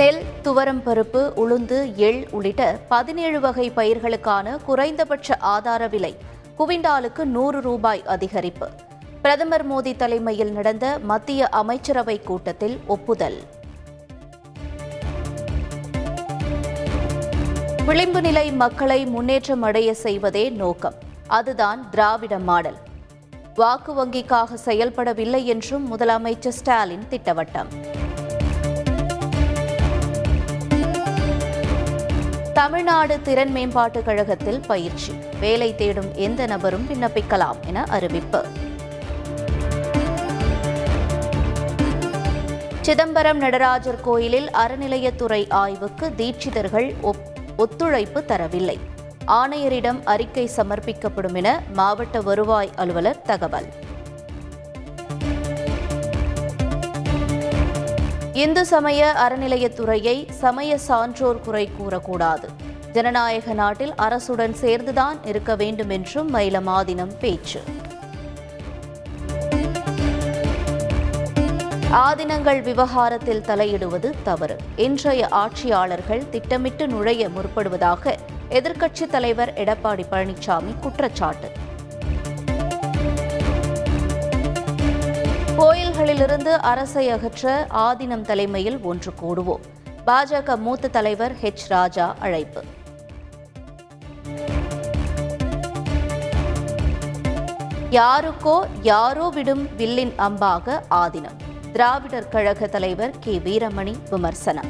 நெல் துவரம் பருப்பு உளுந்து எள் உள்ளிட்ட பதினேழு வகை பயிர்களுக்கான குறைந்தபட்ச ஆதார விலை குவிண்டாலுக்கு நூறு ரூபாய் அதிகரிப்பு. பிரதமர் மோடி தலைமையில் நடந்த மத்திய அமைச்சரவை கூட்டத்தில் ஒப்புதல். விளிம்பு நிலை மக்களை முன்னேற்றம் அடைய செய்வதே நோக்கம். அதுதான் திராவிட மாடல். வாக்கு வங்கிக்காக செயல்படவில்லை என்றும் முதலமைச்சர் ஸ்டாலின் திட்டவட்டம். தமிழ்நாடு திறன் மேம்பாட்டுக் கழகத்தில் பயிற்சி. வேலை தேடும் எந்த நபரும் விண்ணப்பிக்கலாம் என அறிவிப்பு. சிதம்பரம் நடராஜர் கோயிலில் அறநிலையத்துறை ஆய்வுக்கு தீட்சிதர்கள் ஒப்- ஒத்துழைப்பு தரவில்லை. ஆணையரிடம் அறிக்கை சமர்ப்பிக்கப்படும் என மாவட்ட வருவாய் அலுவலர் தகவல். இந்து சமய அறநிலையத்துறையை சமய சான்றோர் குறை கூறக்கூடாது. ஜனநாயக நாட்டில் அரசுடன் சேர்ந்துதான் இருக்க வேண்டும் என்றும் மயிலமாதினம் பேச்சு. ஆதினங்கள் விவகாரத்தில் தலையிடுவது தவறு. இன்றைய ஆட்சியாளர்கள் திட்டமிட்டு நுழைய முற்படுவதாக எதிர்க்கட்சித் தலைவர் எடப்பாடி பழனிசாமி குற்றச்சாட்டு. கோயில்களிலிருந்து அரசை அகற்ற ஆதினம் தலைமையில் ஒன்று கூடுவோம். பாஜக மூத்த தலைவர் ஹெச் ராஜா அழைப்பு. யாருக்கோ யாரோ விடும் வில்லின் அம்பாக ஆதினம். திராவிடர் கழக தலைவர் கே. வீரமணி விமர்சனம்.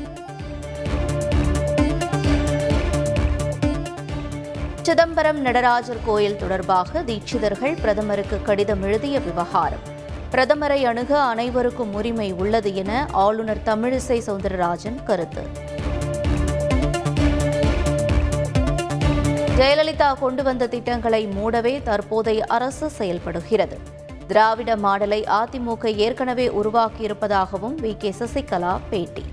சிதம்பரம் நடராஜர் கோயில் தொடர்பாக தீட்சிதர்கள் பிரதமருக்கு கடிதம் எழுதிய விவகாரம். பிரதமரை அணுக அனைவருக்கும் உரிமை உள்ளது என ஆளுநர் தமிழிசை சவுந்தரராஜன் கருத்து. ஜெயலலிதா கொண்டு வந்த திட்டங்களை மூடவே தற்போதைய அரசு செயல்படுகிறது. திராவிட மாடலை அதிமுக ஏற்கனவே உருவாக்கியிருப்பதாகவும் வி. கே. சசிகலா பேட்டி.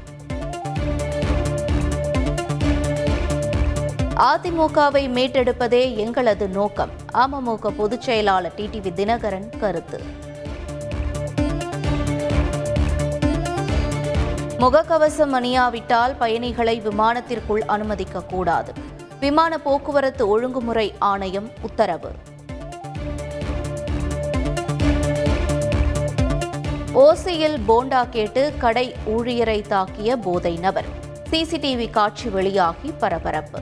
அதிமுகவை மீட்டெடுப்பதே எங்களது நோக்கம். அமமுக பொதுச் செயலாளர் டிடிவி தினகரன் கருத்து. முகக்கவசம் அணியாவிட்டால் பயணிகளை விமானத்திற்குள் அனுமதிக்க கூடாது விமான போக்குவரத்து ஒழுங்குமுறை ஆணையம் உத்தரவு. ஓசியில் போண்டா கேட்டு கடை ஊழியரை தாக்கிய போதை நபர். சிசிடிவி காட்சி வெளியாகி பரபரப்பு.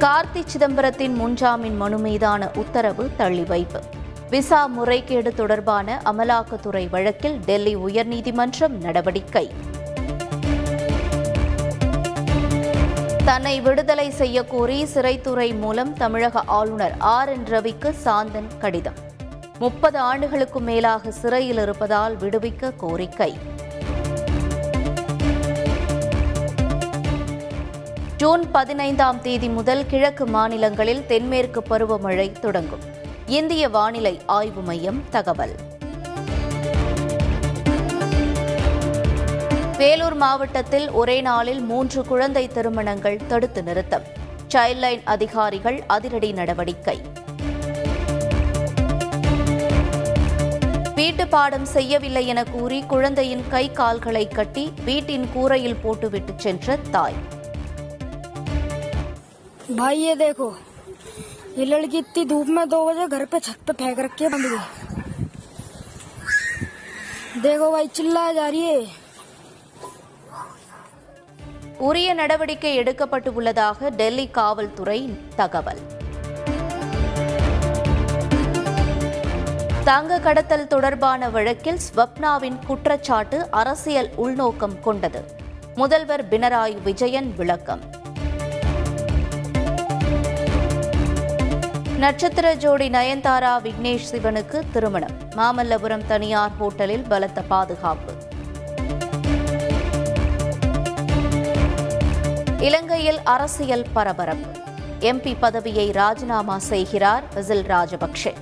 கார்த்தி சிதம்பரத்தின் முன்ஜாமீன் மனு மீதான உத்தரவு தள்ளி வைப்பு. விசா முறைகேடு தொடர்பான அமலாக்கத்துறை வழக்கில் டெல்லி உயர்நீதிமன்றம் நடவடிக்கை. தன்னை விடுதலை செய்யக்கோரி சிறைத்துறை மூலம் தமிழக ஆளுநர் ஆர் என் ரவிக்கு சாந்தன் கடிதம். முப்பது ஆண்டுகளுக்கும் மேலாக சிறையில் இருப்பதால் விடுவிக்க கோரிக்கை. ஜூன் பதினைந்தாம் தேதி முதல் கிழக்கு மாநிலங்களில் தென்மேற்கு பருவமழை தொடங்கும். இந்திய வானிலை ஆய்வு மையம் தகவல். வேலூர் மாவட்டத்தில் ஒரே நாளில் மூன்று குழந்தை திருமணங்கள் தடுத்து நிறுத்தம். சைல்ட்லைன் அதிகாரிகள் அதிரடி நடவடிக்கை. வீட்டு பாடம் செய்யவில்லை என கூறி குழந்தையின் கை கால்களை கட்டி வீட்டின் கூரையில் போட்டுவிட்டு சென்ற தாய். भाई ये देखो ये लड़की इतनी धूप में दो बजे घर पे छत पे फेंक रखी है बंद गई देखो भाई चिल्लाया जा रही है உரிய நடவடிக்கை எடுக்கப்பட்டு உள்ளதாக டெல்லி காவல்துறை தகவல் தங்க கடத்தல் தொடர்பான வழக்கில் ஸ்வப்னாவின் குற்றச்சாட்டு அரசியல் உள்நோக்கம் கொண்டது முதல்வர் பினராயி விஜயன் விளக்கம் நட்சத்திர ஜோடி நயன்தாரா விக்னேஷ் சிவனுக்கு திருமணம். மாமல்லபுரம் தனியார் ஹோட்டலில் பலத்த பாதுகாப்பு. இலங்கையில் அரசியல் பரபரப்பு. எம்பி பதவியை ராஜினாமா செய்கிறார் விசில் ராஜபக்சே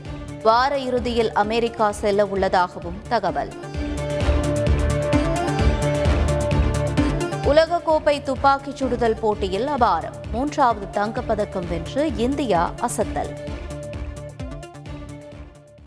வார இறுதியில் அமெரிக்கா செல்ல உள்ளதாகவும் தகவல். உலக கோப்பை துப்பாக்கிச் சுடுதல் போட்டியில் அபாரம். மூன்றாவது தங்கப்பதக்கம் வென்று இந்தியா அசத்தல்.